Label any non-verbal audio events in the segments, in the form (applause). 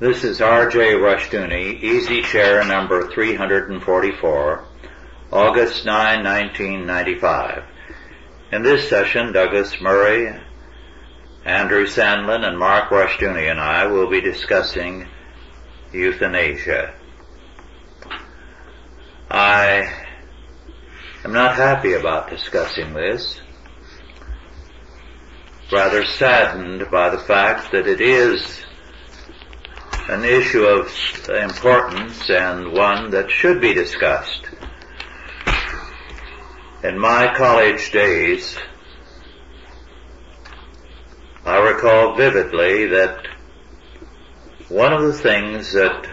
This is R.J. Rushdoony, easy chair number 344, August 9, 1995. In this session, Douglas Murray, Andrew Sandlin, and Mark Rushdoony and I will be discussing euthanasia. I am not happy about discussing this, rather saddened by the fact that it is an issue of importance and one that should be discussed. In my college days, I recall vividly that one of the things that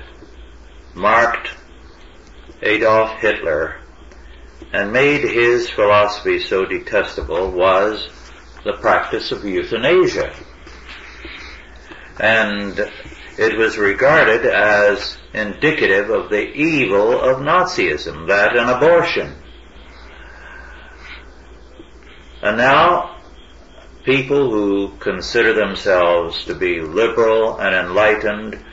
marked Adolf Hitler and made his philosophy so detestable was the practice of euthanasia. And it was regarded as indicative of the evil of Nazism, that an abortion. And now, people who consider themselves to be liberal and enlightened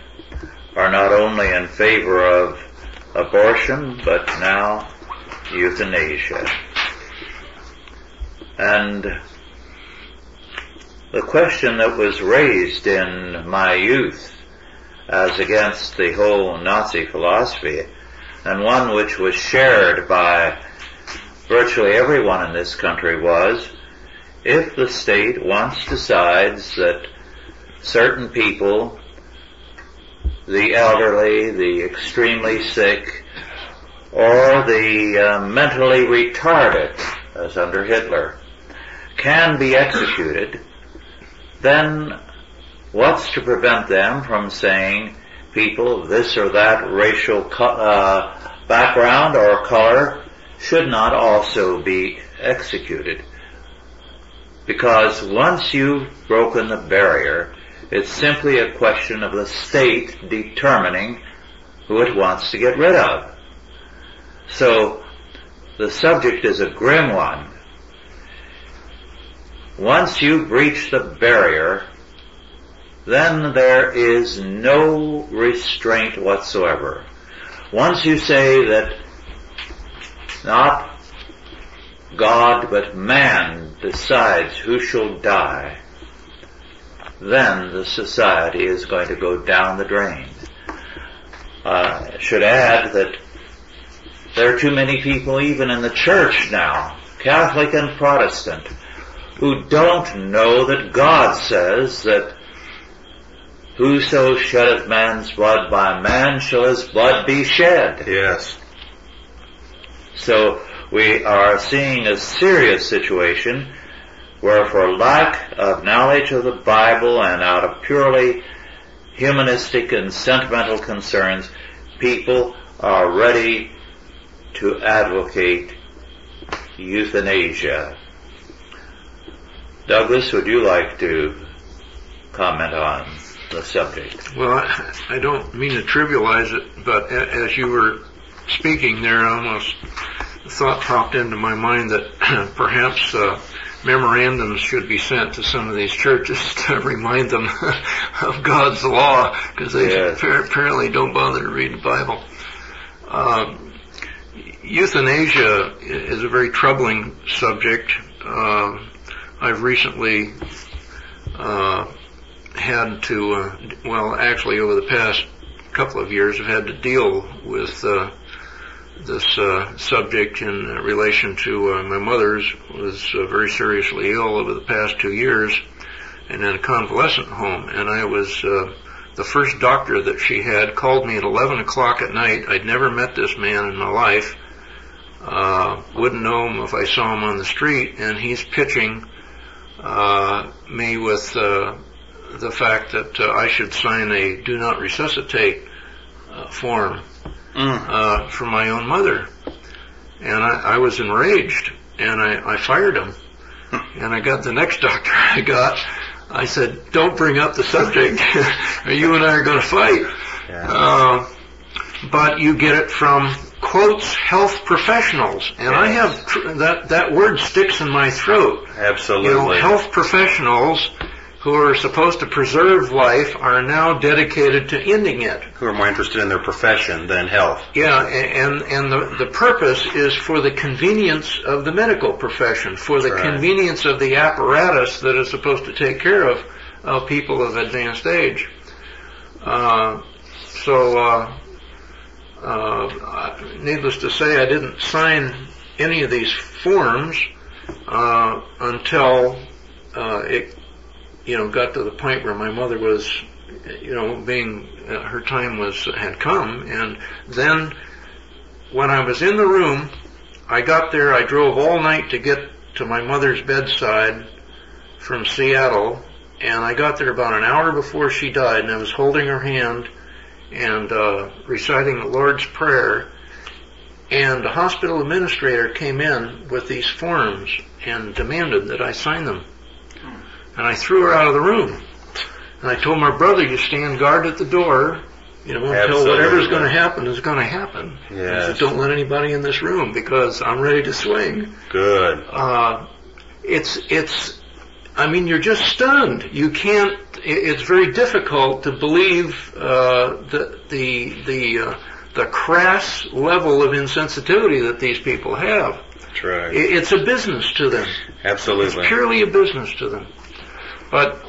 are not only in favor of abortion, but now euthanasia. And the question that was raised in my youth as against the whole Nazi philosophy, and one which was shared by virtually everyone in this country was, if the state once decides that certain people, the elderly, the extremely sick, or the uh, mentally retarded, as under Hitler, can be executed, then what's to prevent them from saying people of this or that racial uh, background or color should not also be executed? Because once you've broken the barrier, it's simply a question of the state determining who it wants to get rid of. So the subject is a grim one. Once you breach the barrier, then there is no restraint whatsoever. Once you say that not God but man decides who shall die, then the society is going to go down the drain. Uh, I should add that there are too many people even in the church now, Catholic and Protestant, who don't know that God says that whoso sheddeth man's blood by man shall his blood be shed. Yes. So we are seeing a serious situation where for lack of knowledge of the Bible and out of purely humanistic and sentimental concerns, people are ready to advocate euthanasia. Douglas, would you like to comment on the subject? Well, I, I don't mean to trivialize it, but a, as you were speaking there, almost the thought popped into my mind that (clears throat) perhaps uh, memorandums should be sent to some of these churches (laughs) to remind them (laughs) of God's law, because they yes. apparently don't bother to read the Bible. Um, euthanasia is a very troubling subject. Uh, I've recently uh, had to, uh, well, actually over the past couple of years, I've had to deal with uh, this uh, subject in relation to uh, my mother's was uh, very seriously ill over the past two years and in a convalescent home, and I was uh, the first doctor that she had called me at 11 o'clock at night. I'd never met this man in my life. Uh, wouldn't know him if I saw him on the street, and he's pitching uh, me with uh, the fact that uh, I should sign a do not resuscitate uh, form mm. uh, for my own mother. And I, I was enraged and I, I fired him. (laughs) and I got the next doctor I got. I said, don't bring up the subject. (laughs) you and I are going to fight. Yeah. Uh, but you get it from quotes health professionals, and yes. I have tr- that that word sticks in my throat. Absolutely. You know, health professionals who are supposed to preserve life are now dedicated to ending it. Who are more interested in their profession than health. Yeah, and, and the, the purpose is for the convenience of the medical profession, for the Right. convenience of the apparatus that is supposed to take care of uh, people of advanced age. Uh, so, uh, uh, needless to say, I didn't sign any of these forms uh, until uh, it, you know, got to the point where my mother was, you know, being uh, her time was had come, and then when I was in the room, I got there. I drove all night to get to my mother's bedside from Seattle, and I got there about an hour before she died, and I was holding her hand and uh, reciting the Lord's Prayer. And the hospital administrator came in with these forms and demanded that I sign them. And I threw her out of the room. And I told my brother, you stand guard at the door, you know, until Absolutely. whatever's going to happen is going to happen. Yes. said, don't let anybody in this room because I'm ready to swing. Good. Uh, it's, it's, I mean, you're just stunned. You can't, it's very difficult to believe, uh, the, the, the, uh, the crass level of insensitivity that these people have. That's right. It's a business to them. Absolutely. Purely a business to them. But,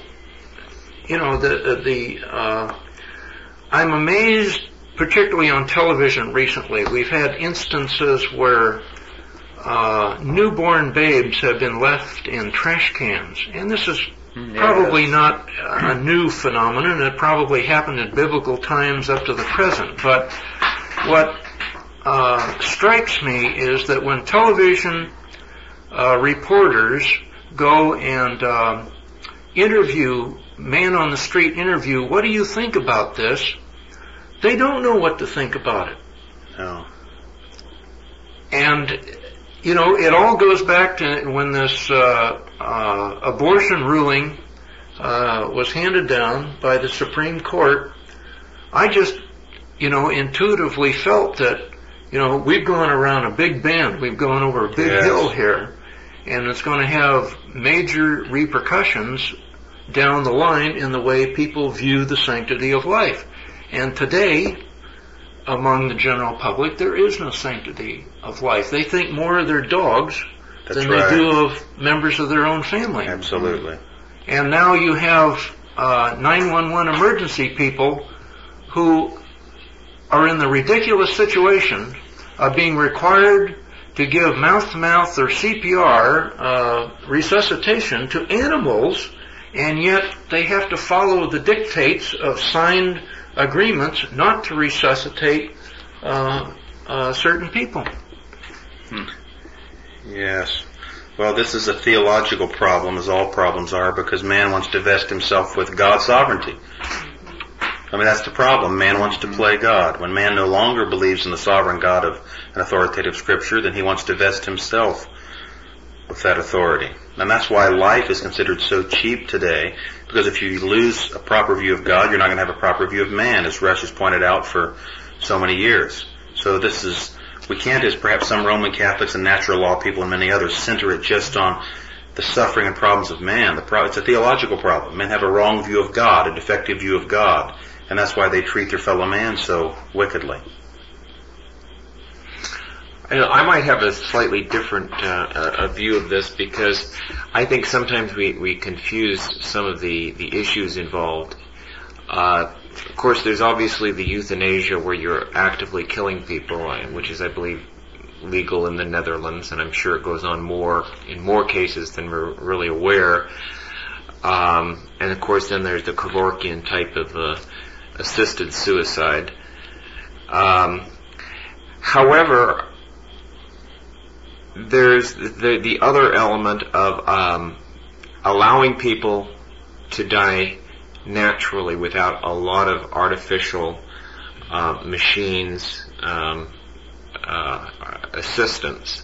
you know, the, the, uh, I'm amazed, particularly on television recently, we've had instances where, uh, newborn babes have been left in trash cans. And this is probably not a new phenomenon. It probably happened in biblical times up to the present. But what uh, strikes me is that when television uh, reporters go and um interview man on the street interview, what do you think about this? They don't know what to think about it. No. And, you know, it all goes back to when this uh, uh, abortion ruling uh, was handed down by the Supreme Court. I just, you know, intuitively felt that, you know, we've gone around a big bend. We've gone over a big Yes. hill here. And it's going to have major repercussions down the line in the way people view the sanctity of life. And today, among the general public, there is no sanctity of life. They think more of their dogs That's than right. they do of members of their own family. Absolutely. And now you have uh, 911 emergency people who are in the ridiculous situation of being required to give mouth-to-mouth or CPR uh, resuscitation to animals, and yet they have to follow the dictates of signed agreements not to resuscitate uh, uh, certain people. Yes. Well, this is a theological problem, as all problems are, because man wants to vest himself with God's sovereignty. I mean, that's the problem. Man wants to play God. When man no longer believes in the sovereign God of an authoritative scripture, then he wants to vest himself with that authority. And that's why life is considered so cheap today, because if you lose a proper view of God, you're not going to have a proper view of man, as Rush has pointed out for so many years. So this is, we can't, as perhaps some Roman Catholics and natural law people and many others, center it just on the suffering and problems of man. The pro- it's a theological problem. Men have a wrong view of God, a defective view of God, and that's why they treat their fellow man so wickedly. I know, I might have a slightly different uh, uh, a view of this because I think sometimes we, we confuse some of the, the issues involved. Uh, of course, there's obviously the euthanasia where you're actively killing people, uh, which is, I believe, legal in the Netherlands, and I'm sure it goes on more in more cases than we're really aware. Um, and of course, then there's the Kevorkian type of uh, assisted suicide. Um, however, there's the the other element of um, allowing people to die naturally without a lot of artificial uh, machines um, uh, assistance,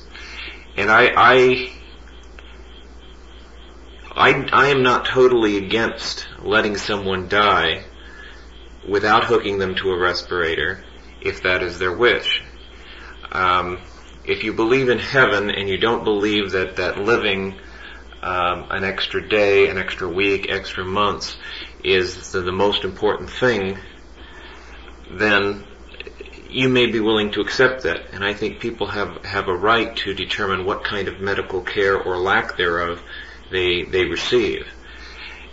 and I, I I I am not totally against letting someone die without hooking them to a respirator if that is their wish. Um, if you believe in heaven and you don't believe that that living um, an extra day, an extra week, extra months is the, the most important thing, then you may be willing to accept that. And I think people have, have a right to determine what kind of medical care or lack thereof they, they receive.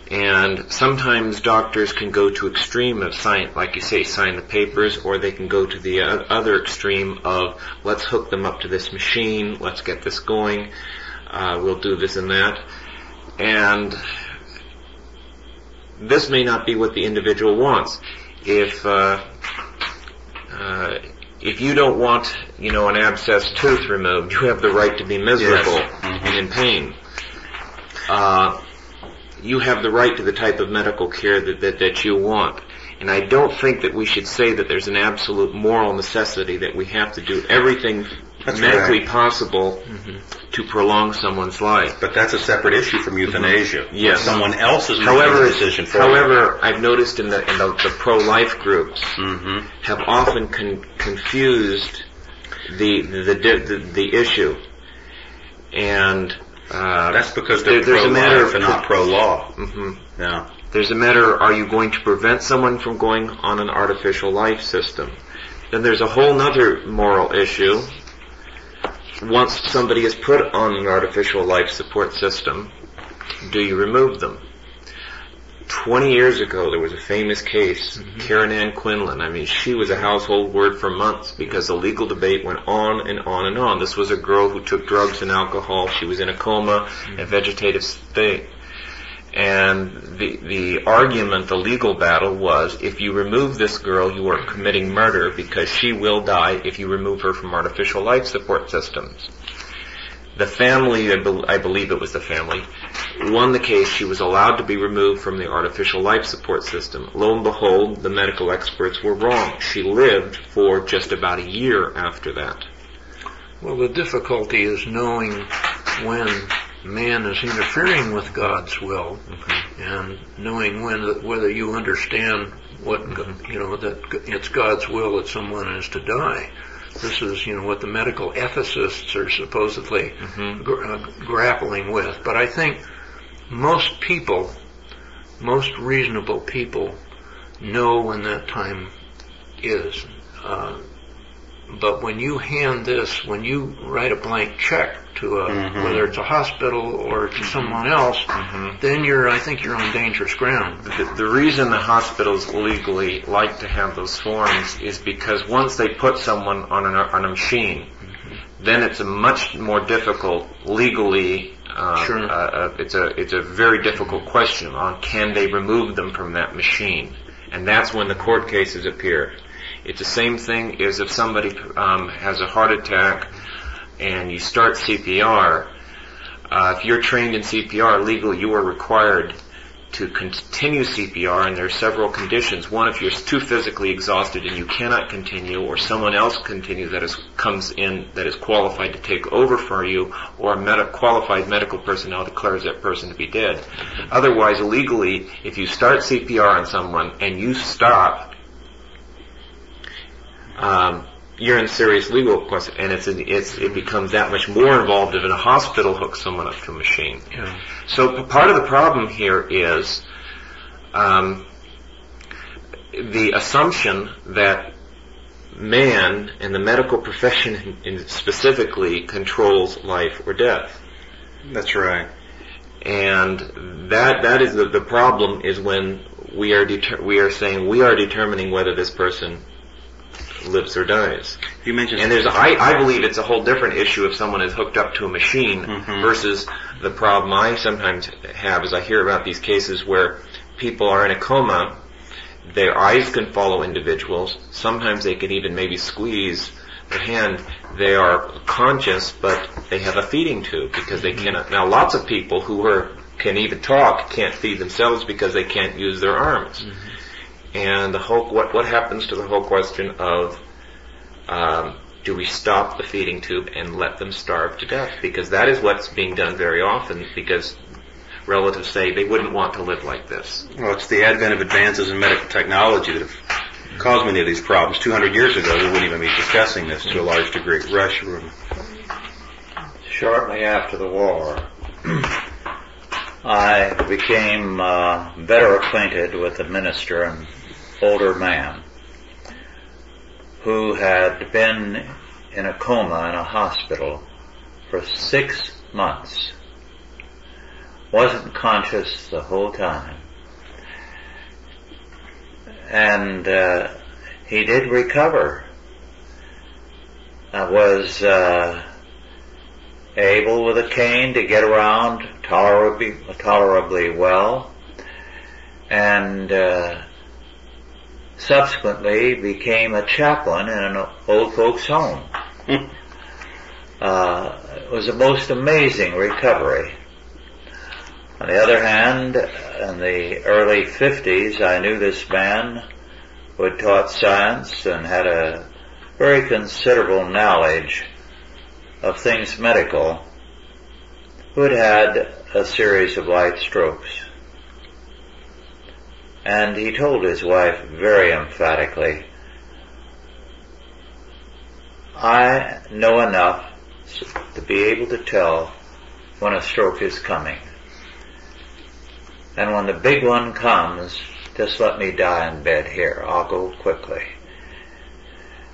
And sometimes doctors can go to extreme of sign, like you say, sign the papers, or they can go to the other extreme of let's hook them up to this machine, let's get this going, uh, we'll do this and that. And this may not be what the individual wants. If uh, uh, if you don't want, you know, an abscessed tooth removed, you have the right to be miserable Yes. Mhm. and in pain. Uh, you have the right to the type of medical care that, that, that you want. And I don't think that we should say that there's an absolute moral necessity that we have to do everything That's medically right. possible to prolong someone's life. But that's a separate issue from euthanasia. Yes. Someone else is making However, decision for however, I've noticed in the in the, the pro-life groups hmm have often con- confused the the, the the the issue, and uh, That's because they're there's a matter pro-life of- and not pro-law. mhm. Yeah. There's a matter: Are you going to prevent someone from going on an artificial life system? Then there's a whole other moral issue. Once somebody is put on an artificial life support system, do you remove them? 20 years ago, there was a famous case, mm-hmm. Karen Ann Quinlan. I mean, she was a household word for months because the legal debate went on and on and on. This was a girl who took drugs and alcohol. She was in a coma, a mm-hmm. vegetative state. And the, the argument, the legal battle was, if you remove this girl, you are committing murder because she will die if you remove her from artificial life support systems. The family, I, bel I believe it was the family, won the case. She was allowed to be removed from the artificial life support system. Lo and behold, the medical experts were wrong. She lived for just about a year after that. Well, the difficulty is knowing when man is interfering with God's will, and knowing when whether you understand what you know that it's God's will that someone is to die. This is you know what the medical ethicists are supposedly gr- uh, grappling with. But I think most people, most reasonable people, know when that time is. Uh, but when you hand this, when you write a blank check to a, Mhm. whether it's a hospital or to someone else, then you're, I think you're on dangerous ground. The, the reason the hospitals legally like to have those forms is because once they put someone on, an, on a machine, then it's a much more difficult legally. Uh, Sure. uh, uh, it's a it's a very difficult question on can they remove them from that machine, and that's when the court cases appear. It's the same thing as if somebody um, has a heart attack and you start CPR. Uh, if you're trained in CPR legally, you are required to continue CPR, and there are several conditions. One, if you're too physically exhausted and you cannot continue, or someone else continues that is comes in that is qualified to take over for you, or a med- qualified medical personnel declares that person to be dead. Otherwise, legally, if you start CPR on someone and you stop, um, you're in serious legal question, and it's, it's it becomes that much more involved if in a hospital hooks someone up to a machine. Yeah. So p- part of the problem here is um, the assumption that man and the medical profession specifically controls life or death. That's right. And that that is the, the problem is when we are deter- we are saying we are determining whether this person lives or dies. You mentioned And there's, I, I believe it's a whole different issue if someone is hooked up to a machine Mhm. versus the problem I sometimes have is I hear about these cases where people are in a coma, their eyes can follow individuals, sometimes they can even maybe squeeze the hand, they are conscious but they have a feeding tube because they cannot, now lots of people who are, can even talk can't feed themselves because they can't use their arms and the whole what what happens to the whole question of um, do we stop the feeding tube and let them starve to death? Because that is what's being done very often. Because relatives say they wouldn't want to live like this. Well, it's the advent of advances in medical technology that have caused many of these problems. 200 years ago, we wouldn't even be discussing this to a large degree. Rush room. Shortly after the war, I became uh, better acquainted with a minister, an older man, who had been in a coma in a hospital for six months. Wasn't conscious the whole time. And uh, he did recover. I was uh, able with a cane to get around tolerably, tolerably well, and uh, subsequently became a chaplain in an old folks home. (laughs) uh, it was a most amazing recovery. On the other hand, in the early 50s, I knew this man who had taught science and had a very considerable knowledge of things medical, who had had a series of light strokes. And he told his wife very emphatically, I know enough to be able to tell when a stroke is coming. And when the big one comes, just let me die in bed here. I'll go quickly.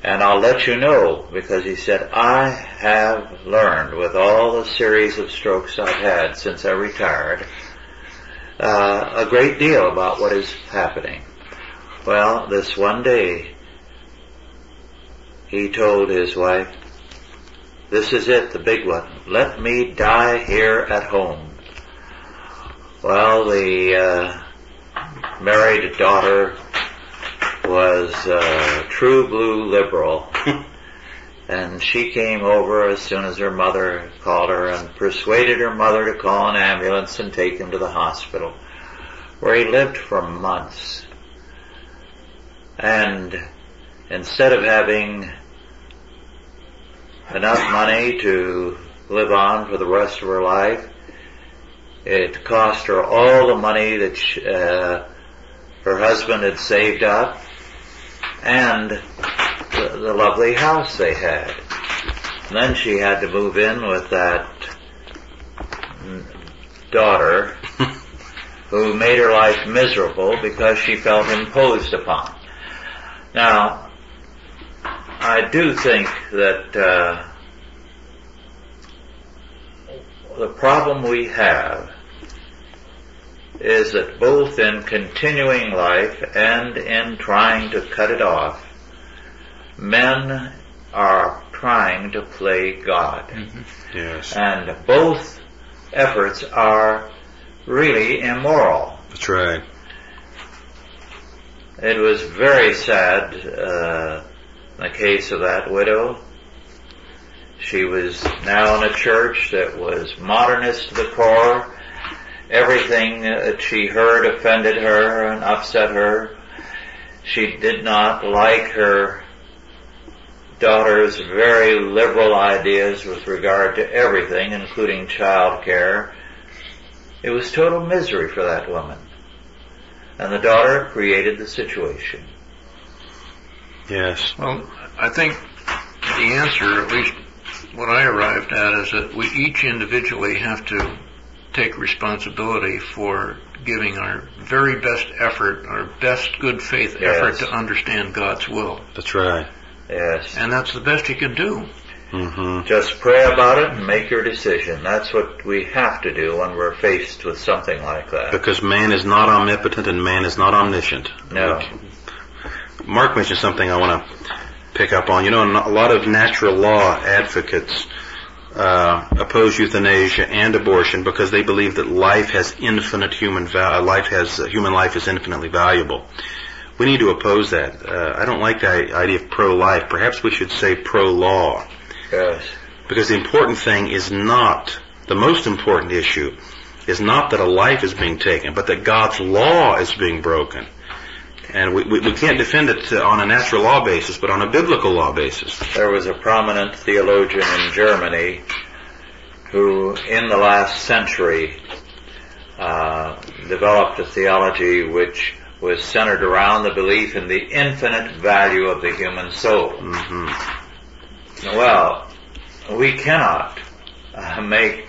And I'll let you know because he said, I have learned with all the series of strokes I've had since I retired, uh, a great deal about what is happening. Well, this one day, he told his wife, this is it, the big one. Let me die here at home. Well, the uh, married daughter was a true blue liberal. (laughs) and she came over as soon as her mother called her and persuaded her mother to call an ambulance and take him to the hospital, where he lived for months. And instead of having enough money to live on for the rest of her life, it cost her all the money that she, uh, her husband had saved up and the, the lovely house they had. And then she had to move in with that daughter (laughs) who made her life miserable because she felt imposed upon. Now, I do think that uh, the problem we have is that both in continuing life and in trying to cut it off, men are trying to play God. Mm-hmm. Yes. And both efforts are really immoral. That's right. It was very sad, uh, in the case of that widow. She was now in a church that was modernist to the core, Everything that she heard offended her and upset her. She did not like her daughter's very liberal ideas with regard to everything, including child care. It was total misery for that woman. And the daughter created the situation. Yes. Well, I think the answer, at least what I arrived at, is that we each individually have to take responsibility for giving our very best effort, our best good faith Yes. effort to understand God's will. That's right. Yes. And that's the best you can do. Mm-hmm. Just pray about it and make your decision. That's what we have to do when we're faced with something like that. Because man is not omnipotent and man is not omniscient. No. Mark mentioned something I want to pick up on. You know, a lot of natural law advocates uh, oppose euthanasia and abortion because they believe that life has infinite human val- uh, life has uh, human life is infinitely valuable. We need to oppose that. Uh, I don't like the idea of pro-life. Perhaps we should say pro-law Yes. because the important thing is not the most important issue is not that a life is being taken, but that God's law is being broken. And we, we, we can't defend it uh, on a natural law basis, but on a biblical law basis. There was a prominent theologian in Germany who, in the last century, uh, developed a theology which was centered around the belief in the infinite value of the human soul. hmm Well, we cannot uh, make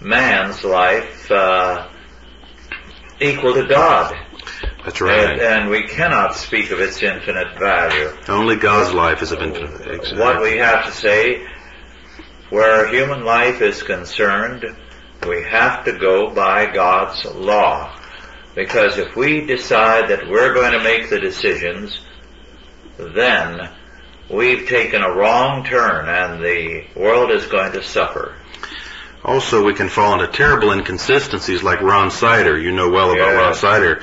man's life uh, equal to God. That's right. And, and we cannot speak of its infinite value. Only God's life is of infinite. Exactly. What we have to say, where human life is concerned, we have to go by God's law. Because if we decide that we're going to make the decisions, then we've taken a wrong turn and the world is going to suffer. Also, we can fall into terrible inconsistencies like Ron Sider. You know well about Yeah. Ron Sider,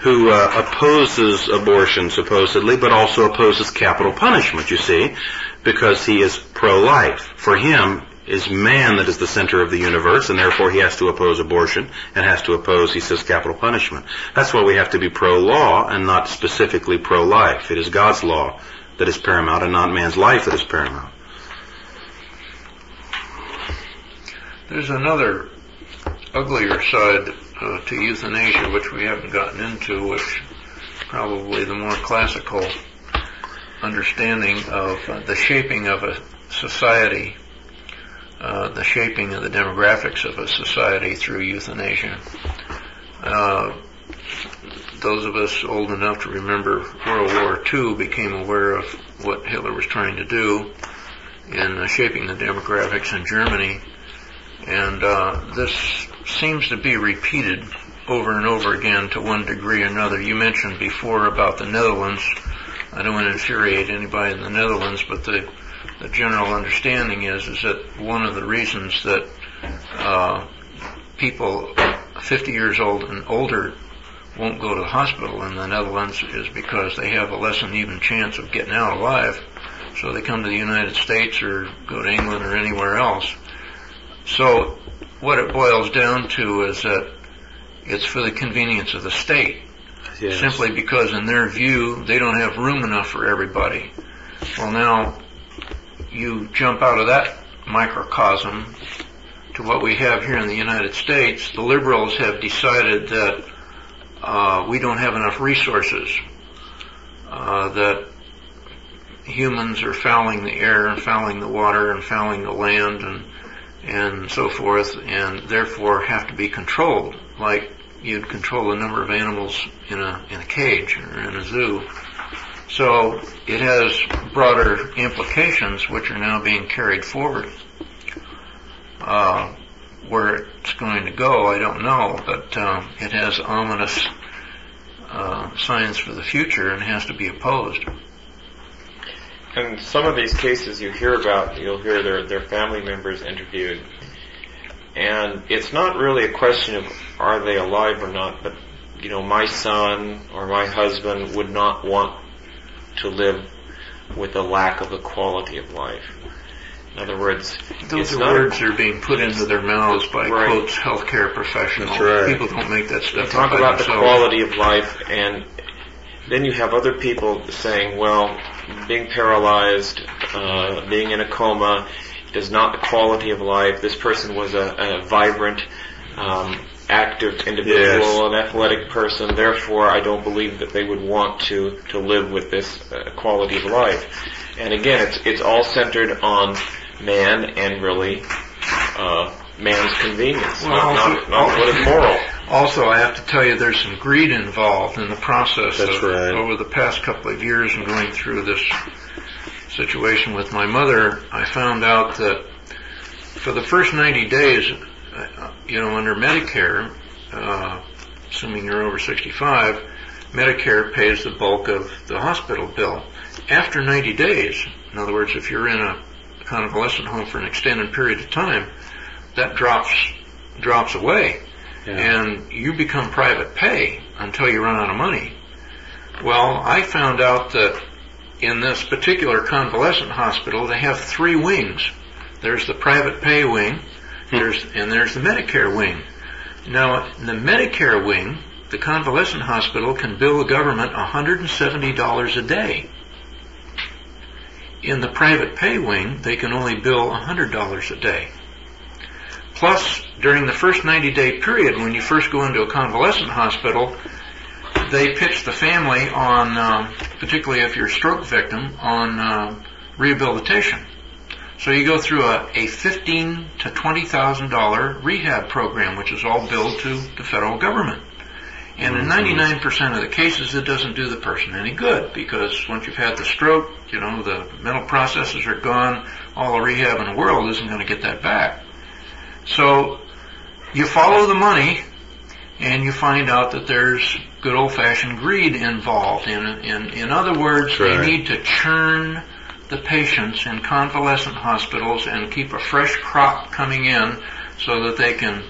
who uh, opposes abortion supposedly, but also opposes capital punishment. You see, because he is pro-life. For him, is man that is the center of the universe, and therefore he has to oppose abortion and has to oppose, he says, capital punishment. That's why we have to be pro-law and not specifically pro-life. It is God's law that is paramount and not man's life that is paramount. There's another uglier side uh, to euthanasia, which we haven't gotten into, which probably the more classical understanding of uh, the shaping of a society, uh, the shaping of the demographics of a society through euthanasia. Uh, those of us old enough to remember World War II became aware of what Hitler was trying to do in uh, shaping the demographics in Germany. And uh, this seems to be repeated over and over again to one degree or another. You mentioned before about the Netherlands. I don't want to infuriate anybody in the Netherlands, but the the general understanding is is that one of the reasons that uh, people 50 years old and older won't go to the hospital in the Netherlands is because they have a less than even chance of getting out alive. So they come to the United States or go to England or anywhere else. So what it boils down to is that it's for the convenience of the state. Yes. Simply because in their view, they don't have room enough for everybody. Well now, you jump out of that microcosm to what we have here in the United States. The liberals have decided that uh, we don't have enough resources, uh, that humans are fouling the air and fouling the water and fouling the land and and so forth, and therefore have to be controlled, like you'd control the number of animals in a in a cage or in a zoo. So it has broader implications, which are now being carried forward. Uh, where it's going to go, I don't know, but um, it has ominous uh, signs for the future and has to be opposed. And some of these cases you hear about, you'll hear their, their family members interviewed. And it's not really a question of are they alive or not, but, you know, my son or my husband would not want to live with a lack of the quality of life. In other words, Those it's are not words that are being put into their mouths by Right. quotes healthcare professionals. Right. People don't make that stuff talk about the quality of life and then you have other people saying, well, being paralyzed, uh, being in a coma is not the quality of life. This person was a, a vibrant, um, active individual, an athletic person. Therefore, I don't believe that they would want to to live with this uh, quality of life. And again, it's it's all centered on man and really uh, man's convenience, Well, not, also- not, not what is moral. Also, I have to tell you, there's some greed involved in the process. That's of, right. Over the past couple of years and going through this situation with my mother, I found out that for the first 90 days, you know, under Medicare, uh, assuming you're over 65, Medicare pays the bulk of the hospital bill. After 90 days, in other words, if you're in a convalescent home for an extended period of time, that drops drops away Yeah. and you become private pay until you run out of money. Well, I found out that in this particular convalescent hospital, they have three wings. There's the private pay wing, there's, and there's the Medicare wing. Now, in the Medicare wing, the convalescent hospital can bill the government $170 a day. In the private pay wing, they can only bill $100 a day. Plus, during the first 90 day period, when you first go into a convalescent hospital, they pitch the family on, um, particularly if you're a stroke victim, on uh, rehabilitation. So you go through a, a fifteen to twenty thousand dollar rehab program, which is all billed to the federal government. And in mm-hmm. 99% of the cases, it doesn't do the person any good because once you've had the stroke, you know, the mental processes are gone. All the rehab in the world isn't going to get that back. So you follow the money and you find out that there's good old fashioned greed involved. In, in, in other words, Right. they need to churn the patients in convalescent hospitals and keep a fresh crop coming in so that they can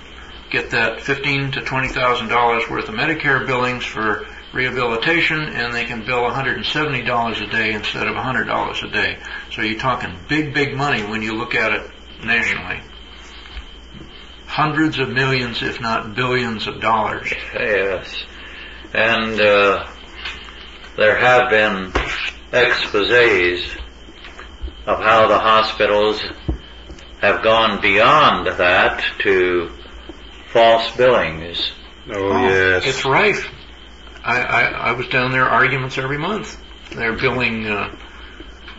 get that fifteen to twenty thousand dollars worth of Medicare billings for rehabilitation and they can bill $170 a day instead of $100 a day. So you're talking big, big money when you look at it nationally. Hundreds of millions, if not billions of dollars. Yes. And uh, there have been exposés of how the hospitals have gone beyond that to false billings. Oh, yes. It's rife. I, I, I was down there arguments every month. They're billing, uh,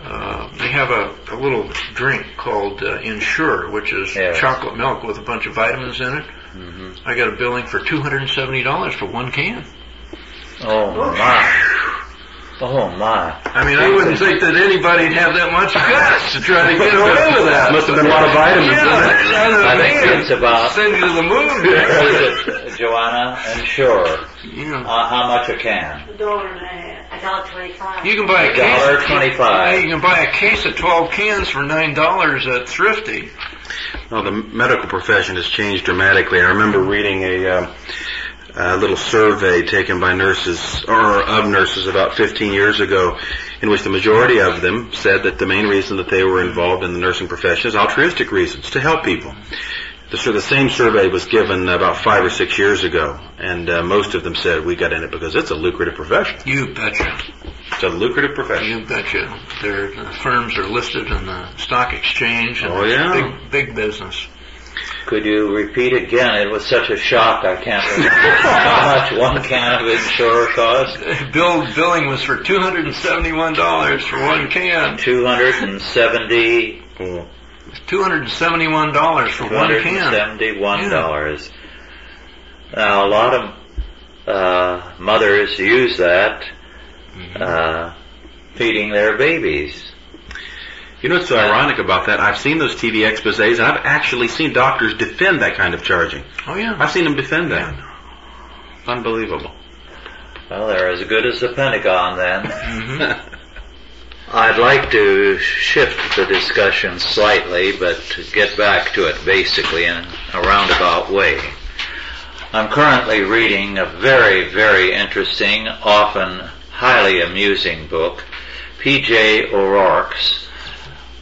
uh, they have a, a little drink called uh, Ensure, which is Yes. chocolate milk with a bunch of vitamins in it. hmm I got a billing for $270 for one can. Oh my. Oh my. I mean, I wouldn't think that anybody'd have that much guts to try to get away with that. Must have been a lot of vitamins in it. Yeah, I think man, it's about- send you to the moon. What (laughs) is it, Joanna? Ensure. Yeah. Uh, how much a can? A dollar and a half, a dollar twenty-five. You can buy a A case. dollar Yeah, twenty-five. you can buy a case of 12 cans for $9 at Thrifty. Well, the medical profession has changed dramatically. I remember reading a, um, a little survey taken by nurses, or of nurses about 15 years ago, in which the majority of them said that the main reason that they were involved in the nursing profession is altruistic reasons, to help people. The, the same survey was given about five or six years ago, and uh, most of them said we got in it because it's a lucrative profession. You betcha. It's a lucrative profession. You betcha. Their the firms are listed in the stock exchange and Oh, yeah. big, big business. Could you repeat again? It was such a shock I can't remember how (laughs) much one can of Ensure cost. Bill billing was for $271 for one can. Two hundred and seventy, Oh, $271 for two one hundred and can. seventy-one dollars. Now a lot of uh, mothers use that uh, feeding their babies. You know what's so ironic about that? I've seen those TV exposés, and I've actually seen doctors defend that kind of charging. Oh yeah. I've seen them defend that. Unbelievable. Well, they're as good as the Pentagon then. hmm (laughs) I'd like to shift the discussion slightly, but to get back to it basically in a roundabout way. I'm currently reading a very, very interesting, often highly amusing book, P.J. O'Rourke's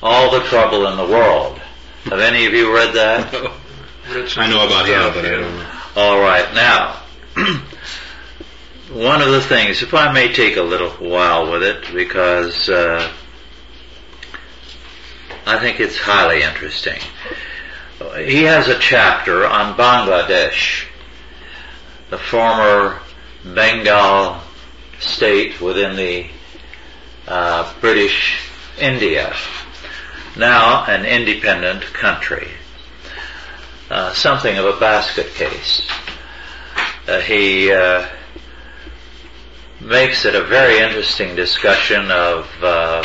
All the Trouble in the World. Have any of you read that? (laughs) I know about him, but I don't know. All right, now, (clears throat) one of the things, if I may take a little while with it, because uh, I think it's highly interesting. He has a chapter on Bangladesh, the former Bengal state within the uh, British India, now an independent country. Uh, something of a basket case. Uh, he uh, makes it a very interesting discussion of uh,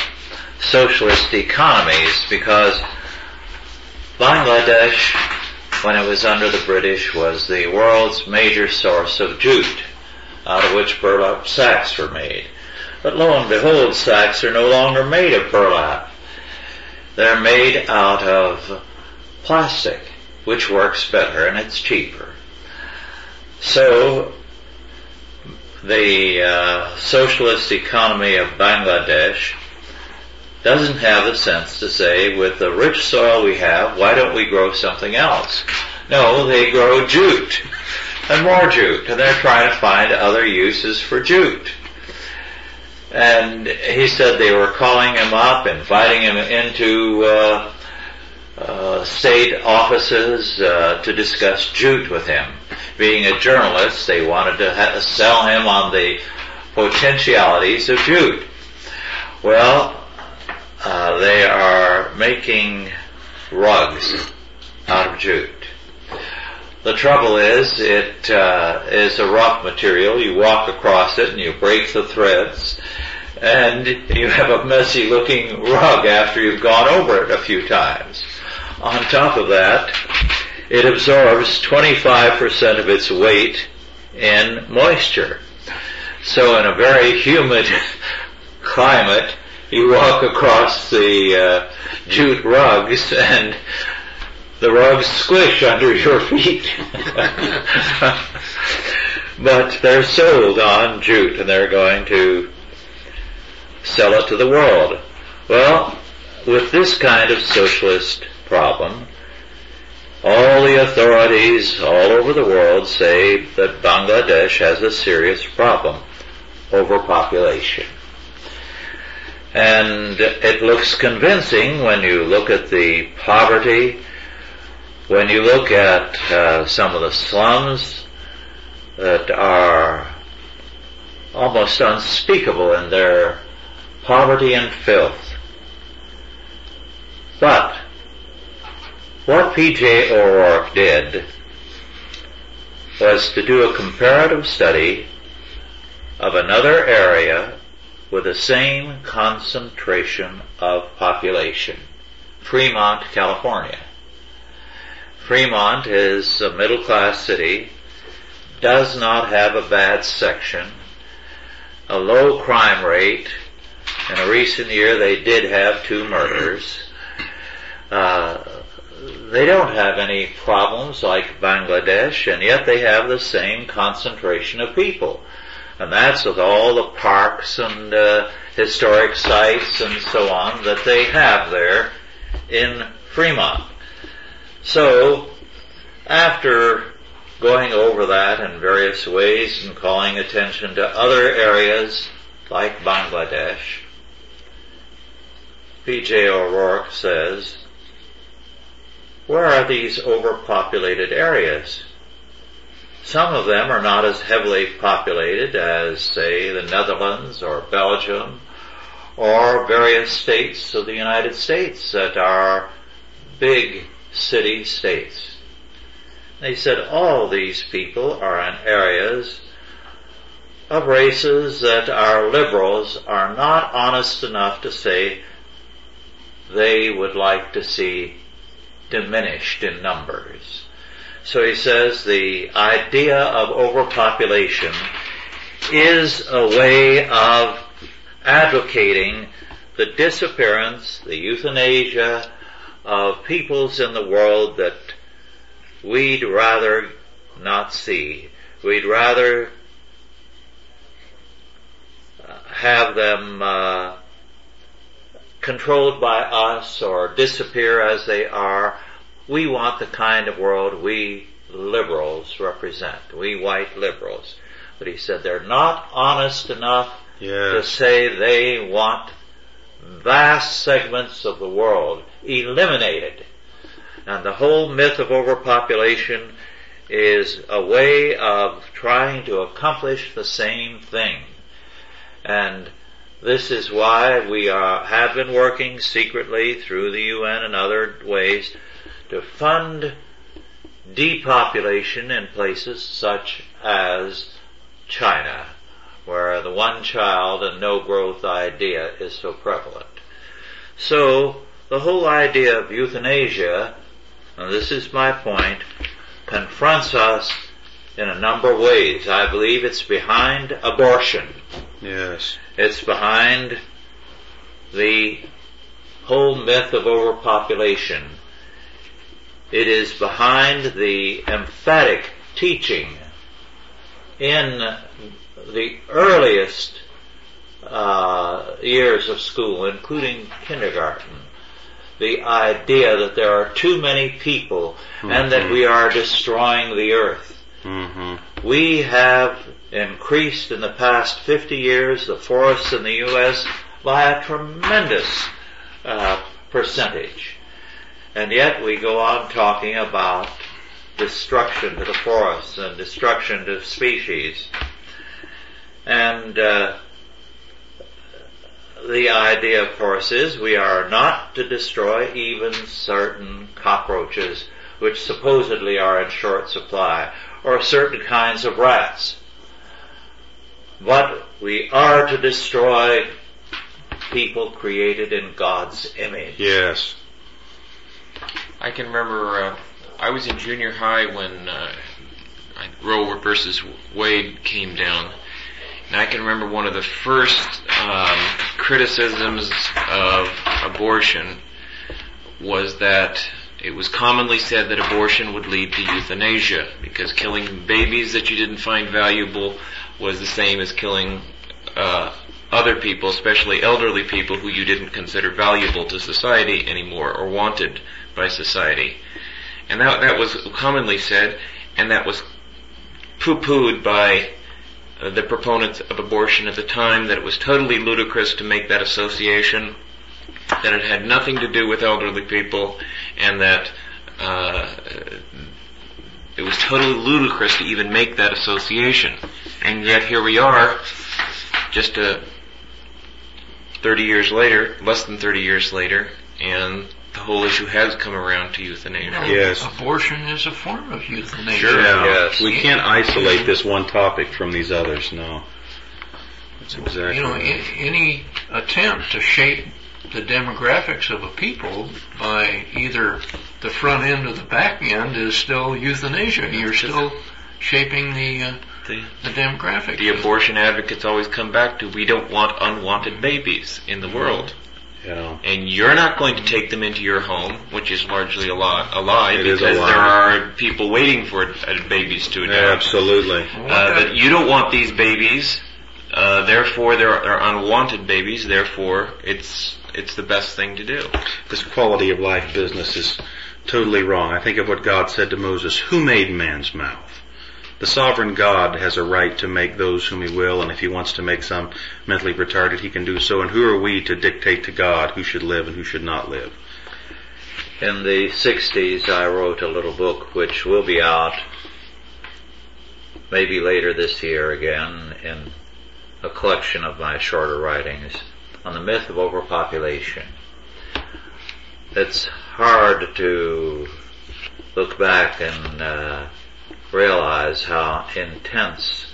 socialist economies because Bangladesh, when it was under the British, was the world's major source of jute, out of which burlap sacks were made. But lo and behold, sacks are no longer made of burlap. They're made out of plastic, which works better and it's cheaper. So, the uh, socialist economy of Bangladesh doesn't have the sense to say, with the rich soil we have, why don't we grow something else? No, they grow jute and more jute, and they're trying to find other uses for jute. And he said they were calling him up, inviting him into uh, uh, state offices uh, to discuss jute with him. Being a journalist, they wanted to ha- sell him on the potentialities of jute. Well, uh, they are making rugs out of jute. The trouble is, it uh, is a rough material. You walk across it and you break the threads, and you have a messy looking rug after you've gone over it a few times. On top of that, it absorbs 25% of its weight in moisture. So in a very humid (laughs) climate, you walk across the uh, jute rugs (laughs) and the rugs squish under your (laughs) feet. but they're sold on jute and they're going to sell it to the world. Well, with this kind of socialist problem, all the authorities all over the world say that Bangladesh has a serious problem, overpopulation. And it looks convincing when you look at the poverty, when you look at uh, some of the slums that are almost unspeakable in their poverty and filth. But what P.J. O'Rourke did was to do a comparative study of another area with the same concentration of population, Fremont, California. Fremont is a middle class city, does not have a bad section, a low crime rate. In a recent year they did have two murders. Uh, they don't have any problems like Bangladesh, and yet they have the same concentration of people. And that's with all the parks and uh, historic sites and so on that they have there in Fremont. So, after going over that in various ways and calling attention to other areas like Bangladesh, P.J. O'Rourke says, where are these overpopulated areas? Some of them are not as heavily populated as, say, the Netherlands or Belgium or various states of the United States that are big city states. They said all these people are in areas of races that our liberals are not honest enough to say they would like to see diminished in numbers. So he says the idea of overpopulation is a way of advocating the disappearance, the euthanasia of peoples in the world that we'd rather not see. We'd rather have them uh, controlled by us or disappear as they are. We want the kind of world we liberals represent, we white liberals. But he said they're not honest enough to say they want vast segments of the world eliminated. And the whole myth of overpopulation is a way of trying to accomplish the same thing. And this is why we are, have been working secretly through the UN and other ways to fund depopulation in places such as China, where the one child and no growth idea is so prevalent. So, the whole idea of euthanasia, and this is my point, confronts us in a number of ways. I believe it's behind abortion. Yes. It's behind the whole myth of overpopulation. It is behind the emphatic teaching in the earliest uh, years of school, including kindergarten, the idea that there are too many people and that we are destroying the earth. hmm We have increased in the past 50 years the forests in the U.S. by a tremendous uh, percentage. And yet we go on talking about destruction to the forests and destruction to species. And uh, the idea, of course, is we are not to destroy even certain cockroaches which supposedly are in short supply, or certain kinds of rats. But we are to destroy people created in God's image. Yes. I can remember uh, I was in junior high when uh, Roe versus Wade came down, and I can remember one of the first um, criticisms of abortion was that it was commonly said that abortion would lead to euthanasia because killing babies that you didn't find valuable was the same as killing uh, other people, especially elderly people who you didn't consider valuable to society anymore or wanted by society. And that, that was commonly said, and that was poo-pooed by the proponents of abortion at the time, that it was totally ludicrous to make that association, that it had nothing to do with elderly people, and that uh, it was totally ludicrous to even make that association. And yet here we are, just a 30 years later, less than 30 years later, and the whole issue has come around to euthanasia. Yes. Abortion is a form of euthanasia. Sure. Yeah. Yes. We can't isolate this one topic from these others, no. That's exactly You know, right. any attempt to shape the demographics of a people by either the front end or the back end is still euthanasia. You're still shaping the uh, The, the demographic. the abortion advocates always come back to we don't want unwanted babies in the world. Yeah. And you're not going to take them into your home, which is largely a lie, a lie is a because lie. there are people waiting for uh, babies to adopt. Absolutely. Uh, you don't want these babies, uh, therefore they're, they're unwanted babies, therefore it's, it's the best thing to do. This quality of life business is totally wrong. I think of what God said to Moses, who made man's mouth? The sovereign God has a right to make those whom he will, and if he wants to make some mentally retarded, he can do so. And who are we to dictate to God who should live and who should not live? In the 60s, I wrote a little book which will be out maybe later this year again in a collection of my shorter writings on the myth of overpopulation. It's hard to look back and uh, realize how intense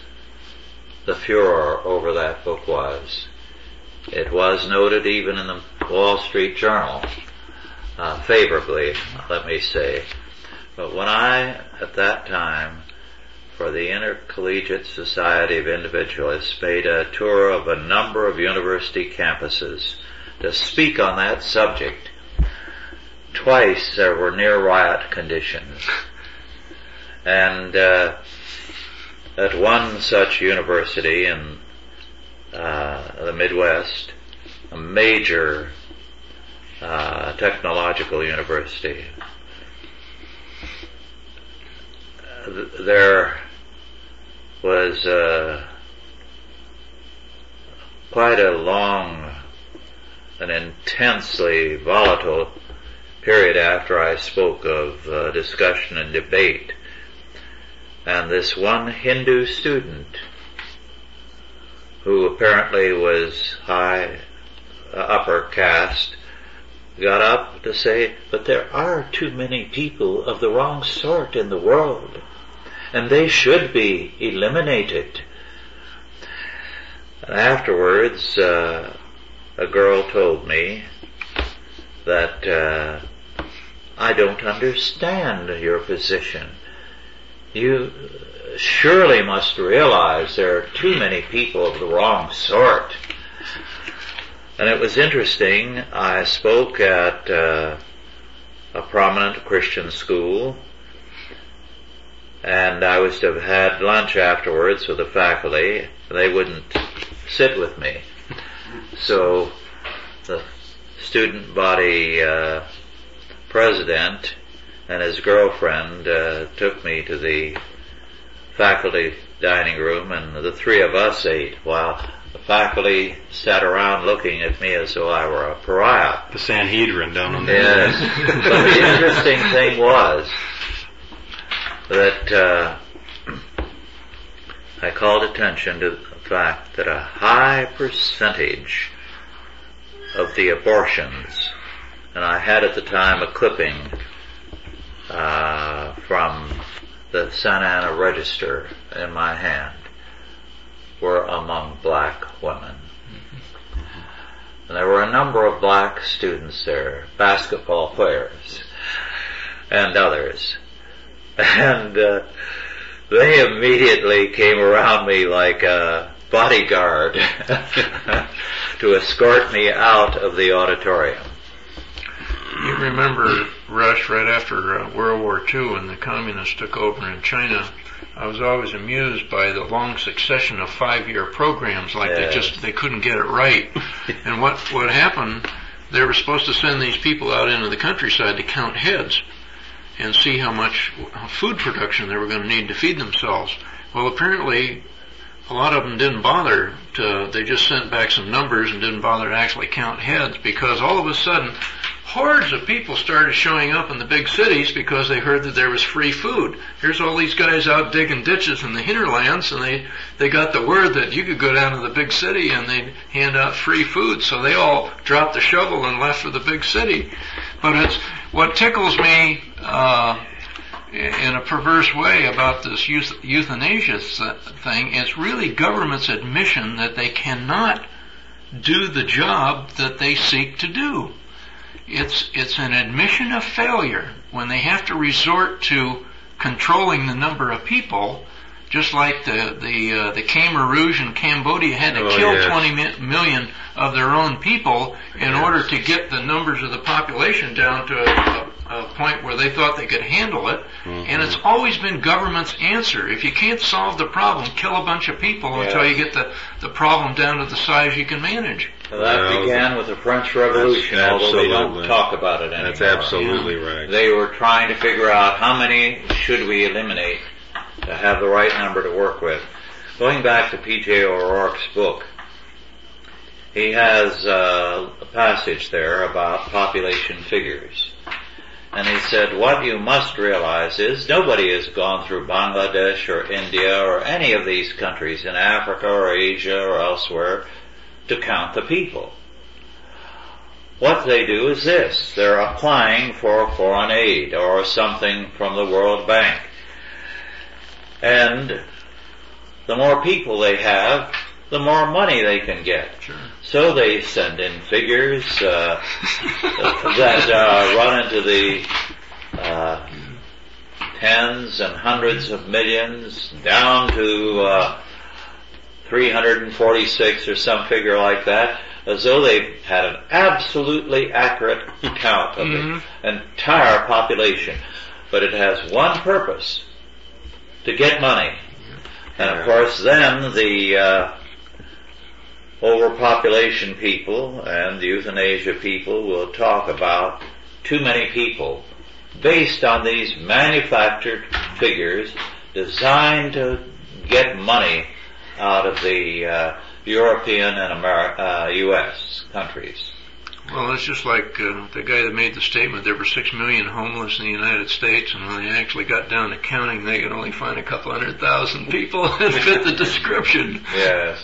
the furor over that book was. It was noted even in the Wall Street Journal uh, favorably, let me say. But when I, at that time, for the Intercollegiate Society of Individualists, made a tour of a number of university campuses to speak on that subject, twice there were near riot conditions. And uh, at one such university in uh, the Midwest, a major uh, technological university. There was uh, quite a long and intensely volatile period after I spoke of uh, discussion and debate. And this one Hindu student, who apparently was high, uh, upper caste, got up to say, but there are too many people of the wrong sort in the world, and they should be eliminated. And afterwards, uh, a girl told me that uh, I don't understand your position. You surely must realize there are too many people of the wrong sort. And it was interesting. I spoke at uh, a prominent Christian school, and I was to have had lunch afterwards with the faculty. They wouldn't sit with me, so the student body uh, president and his girlfriend uh, took me to the faculty dining room, and the three of us ate while the faculty sat around looking at me as though I were a pariah. The Sanhedrin down on the Yes. (laughs) but the interesting thing was that uh, I called attention to the fact that a high percentage of the abortions, and I had at the time a clipping uh, from the Santa Ana Register in my hand, were among black women. And there were a number of black students there, basketball players, and others. And uh, they immediately came around me like a bodyguard (laughs) to escort me out of the auditorium. You remember, Rush, right after uh, World War II when the communists took over in China, I was always amused by the long succession of five-year programs. Like Yes. they just they couldn't get it right. (laughs) and what what happened? They were supposed to send these people out into the countryside to count heads and see how much food production they were going to need to feed themselves. Well, apparently, a lot of them didn't bother to. They just sent back some numbers and didn't bother to actually count heads because all of a sudden hordes of people started showing up in the big cities because they heard that there was free food. Here's all these guys out digging ditches in the hinterlands and they, they got the word that you could go down to the big city and they'd hand out free food. So they all dropped the shovel and left for the big city. But it's, what tickles me, uh, in a perverse way about this euthanasia thing is really government's admission that they cannot do the job that they seek to do it's it's an admission of failure when they have to resort to controlling the number of people, just like the the uh, the Khmer Rouge in Cambodia had to Oh, kill yes. 20 mi- million of their own people in order to get the numbers of the population down to a, a, a point where they thought they could handle it. And it's always been government's answer. If you can't solve the problem, kill a bunch of people until you get the, the problem down to the size you can manage. Well, that Well, began with the French Revolution, although they don't talk about it anymore. That's absolutely right. They were trying to figure out how many should we eliminate to have the right number to work with. Going back to P.J. O'Rourke's book, he has uh, a passage there about population figures. And he said, what you must realize is nobody has gone through Bangladesh or India or any of these countries in Africa or Asia or elsewhere to count the people. What they do is this. They're applying for foreign aid or something from the World Bank. And the more people they have, the more money they can get. So they send in figures uh, (laughs) that uh, run into the uh, tens and hundreds of millions, down to uh, 346 or some figure like that, as though they had an absolutely accurate count of Mhm. the entire population. But it has one purpose, to get money. And of course then the uh, overpopulation people and the euthanasia people will talk about too many people based on these manufactured figures designed to get money out of the uh, European and Ameri- uh, U.S. countries. Well, it's just like uh, the guy that made the statement there were six million homeless in the United States, and when they actually got down to counting, they could only find a couple hundred thousand people (laughs) that fit the description. Yes.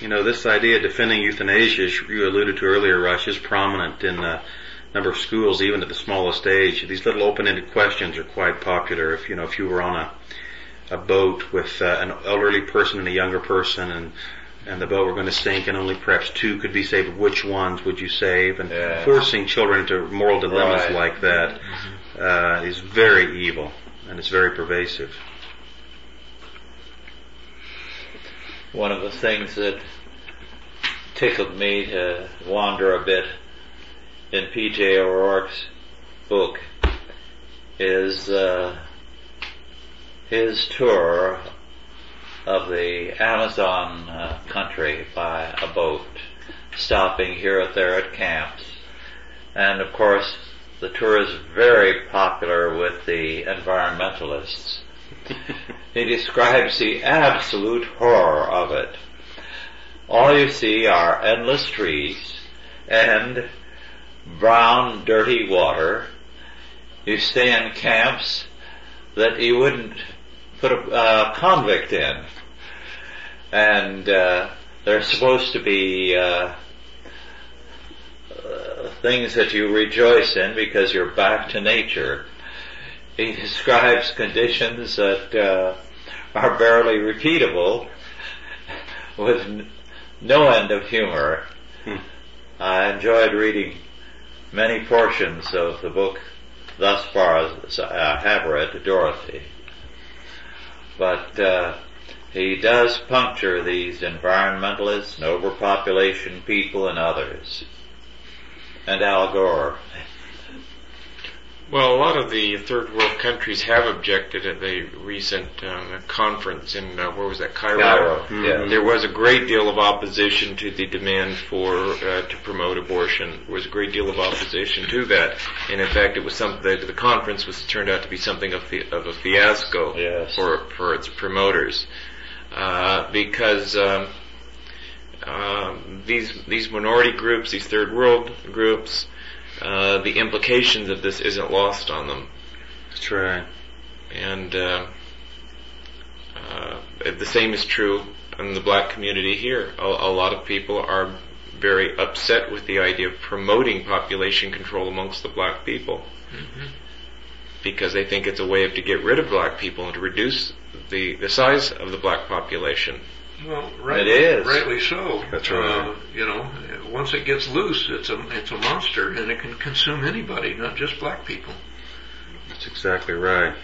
You know, this idea of defending euthanasia, as you alluded to earlier, Rush, is prominent in a number of schools, even at the smallest age. These little open-ended questions are quite popular. If you know, if you were on a a boat with uh, an elderly person and a younger person, and and the boat were going to sink, and only perhaps two could be saved. Which ones would you save? And Yeah. forcing children into moral dilemmas Right. like that uh, is very evil, and it's very pervasive. One of the things that tickled me to wander a bit in P.J. O'Rourke's book is uh, his tour of the Amazon uh, country by a boat, stopping here and there at camps. And of course, the tour is very popular with the environmentalists. (laughs) he describes the absolute horror of it. All you see are endless trees and brown, dirty water. You stay in camps that you wouldn't put a uh, convict in. And uh, they're supposed to be uh, uh, things that you rejoice in because you're back to nature. He describes conditions that uh, are barely repeatable with n- no end of humor. Hmm. I enjoyed reading many portions of the book thus far as I have read Dorothy. But uh, he does puncture these environmentalists and overpopulation people and others. And Al Gore. Well, a lot of the third world countries have objected at the recent uh, conference in uh, where was that Cairo? Cairo, Mhm. yes. There was a great deal of opposition to the demand for uh, to promote abortion. There was a great deal of opposition to that, and in fact, it was something that the conference was turned out to be something of, fi- of a fiasco Yes. for for its promoters, uh, because. Um, um, these these minority groups, these third world groups, uh, the implications of this isn't lost on them, That's right. and uh, uh, the same is true in the black community here. A, a lot of people are very upset with the idea of promoting population control amongst the black people because they think it's a way of to get rid of black people and to reduce the, the size of the black population. Well, rightly, It is. rightly so. That's right. Uh, you know, once it gets loose, it's a it's a monster, and it can consume anybody, not just black people. That's exactly right.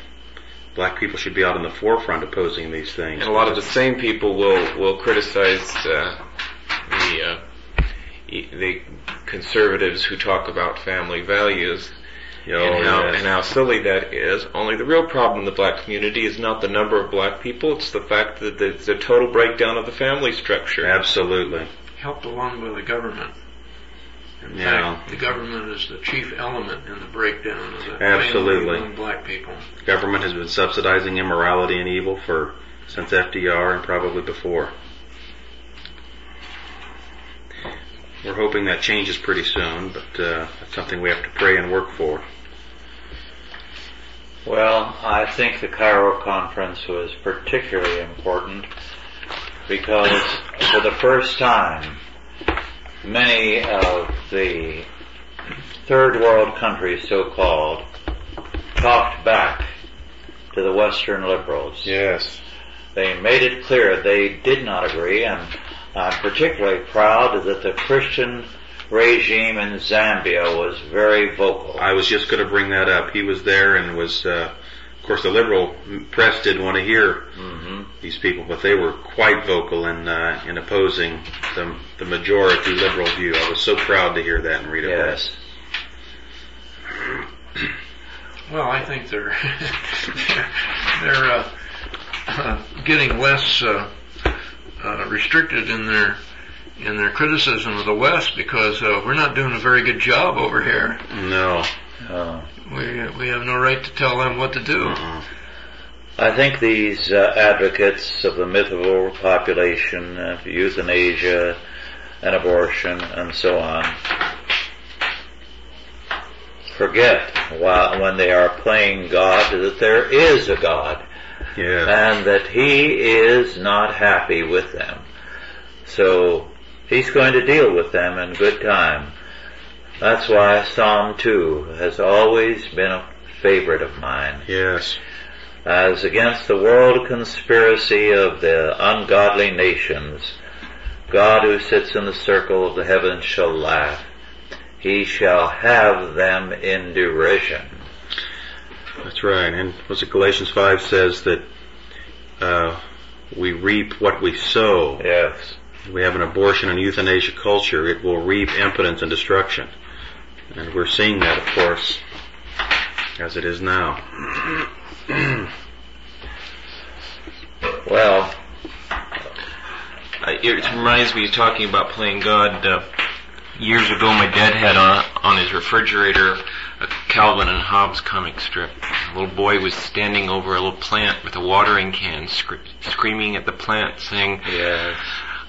Black people should be out in the forefront opposing these things. And a lot of the same people will will criticize uh, the uh, e- the conservatives who talk about family values Oh, and how yes. and how silly that is. Only the real problem in the black community is not the number of black people; it's the fact that it's a total breakdown of the family structure. Absolutely. Helped along by the government. In Yeah. fact, the government is the chief element in the breakdown of the Absolutely. among black people. Government has been subsidizing immorality and evil for since FDR and probably before. We're hoping that changes pretty soon, but uh, that's something we have to pray and work for. Well, I think the Cairo conference was particularly important because for the first time, many of the third world countries, so-called, talked back to the Western liberals. Yes. They made it clear they did not agree, and I'm particularly proud that the Christian regime in Zambia was very vocal. I was just going to bring that up. He was there and was, uh, of course, the liberal press didn't want to hear hmm these people, but they were quite vocal in uh, in opposing the the majority liberal view. I was so proud to hear that and read about Yes. it. (clears throat) Well, I think they're (laughs) they're uh, uh, (clears throat) getting less uh, uh, restricted in their in their criticism of the West because uh, we're not doing a very good job over here. No. Uh, We we have no right to tell them what to do. Uh-uh. I think these uh, advocates of the myth of overpopulation, of euthanasia, and abortion, and so on, forget while, when they are playing God that there is a God Yeah. and that He is not happy with them. So He's going to deal with them in good time. That's why Psalm 2 has always been a favorite of mine Yes. as against the world conspiracy of the ungodly nations, God who sits in the circle of the heavens shall laugh. He shall have them in derision. That's right. And was it Galatians five says that uh, we reap what we sow. Yes. We have an abortion and euthanasia culture. It will reap impotence and destruction, and we're seeing that, of course, as it is now. (clears throat) Well, Uh, it reminds me of talking about playing God. Uh, years ago, my dad had on, on his refrigerator a Calvin and Hobbes comic strip. A little boy was standing over a little plant with a watering can, scr- screaming at the plant, saying, yes.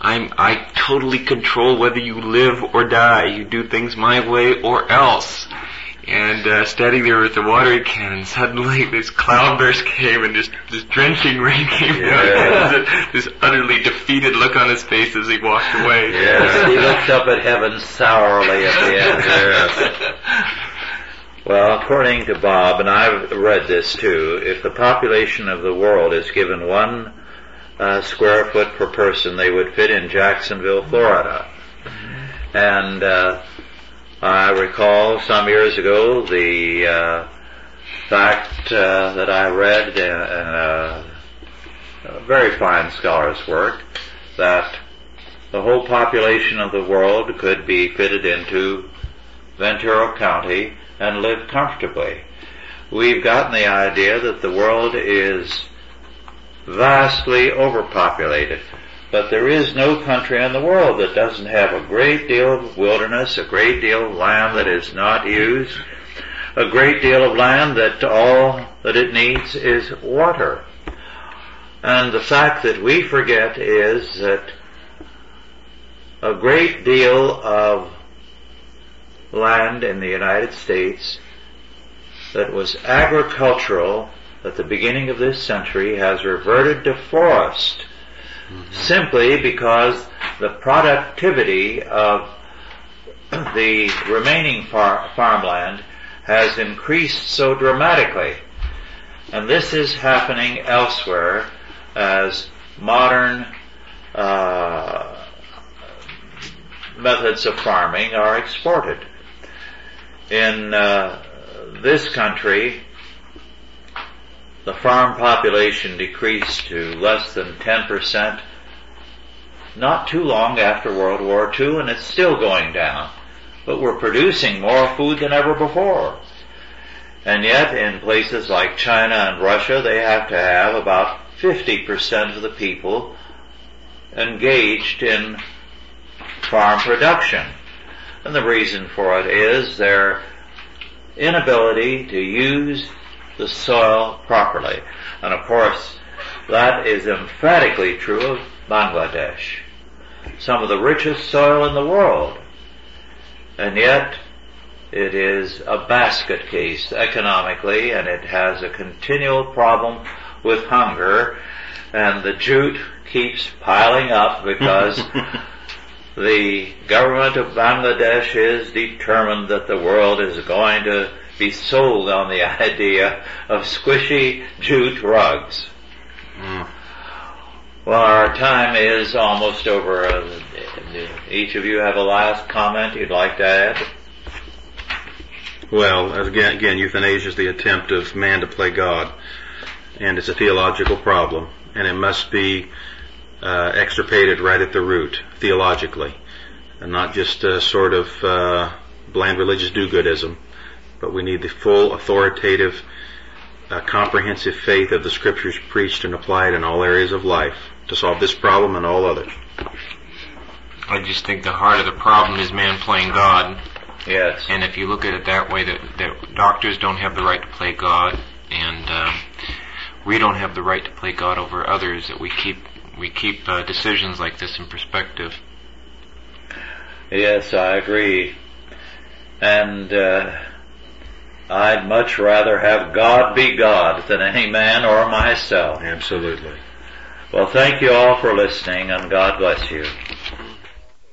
I'm, I totally control whether you live or die. You do things my way or else. and uh, standing there with the watering can, and suddenly (laughs) this cloudburst came, and just this drenching rain came Yeah. (laughs) down. this utterly defeated look on his face as he walked away. Yes, he looked up at heaven sourly at the end. (laughs) Yes. Well, according to Bob, and I've read this too, if the population of the world is given one uh, square foot per person, they would fit in Jacksonville, Florida. And uh, I recall some years ago the uh, fact uh, that I read in, in a, a very fine scholar's work that the whole population of the world could be fitted into Ventura County and live comfortably. We've gotten the idea that the world is vastly overpopulated. But there is no country in the world that doesn't have a great deal of wilderness, a great deal of land that is not used, a great deal of land that all that it needs is water. And the fact that we forget is that a great deal of land in the United States that was agricultural at the beginning of this century has reverted to forest simply because the productivity of the remaining far- farmland has increased so dramatically. And this is happening elsewhere as modern uh, methods of farming are exported. In uh, this country, the farm population decreased to less than 10% not too long after World War II and it's still going down. But we're producing more food than ever before. And yet in places like China and Russia they have to have about 50% of the people engaged in farm production. And the reason for it is their inability to use the soil properly. And of course, that is emphatically true of Bangladesh. Some of the richest soil in the world. And yet, it is a basket case economically and it has a continual problem with hunger and the jute keeps piling up because (laughs) the government of Bangladesh is determined that the world is going to be sold on the (laughs) idea of squishy jute rugs. Well, our time is almost over. Uh, Each of you have a last comment you'd like to add? Well, again, again, euthanasia is the attempt of man to play God, and it's a theological problem, and it must be uh, extirpated right at the root, theologically, and not just a sort of uh, bland religious do-goodism, but we need the full authoritative, uh, comprehensive faith of the Scriptures preached and applied in all areas of life to solve this problem and all others. I just think the heart of the problem is man playing God. Yes. And if you look at it that way, that, that doctors don't have the right to play God, and um, we don't have the right to play God over others. That we keep we keep uh, decisions like this in perspective. Yes, I agree. And uh, I'd much rather have God be God than any man or myself. Absolutely. Well, thank you all for listening and God bless you.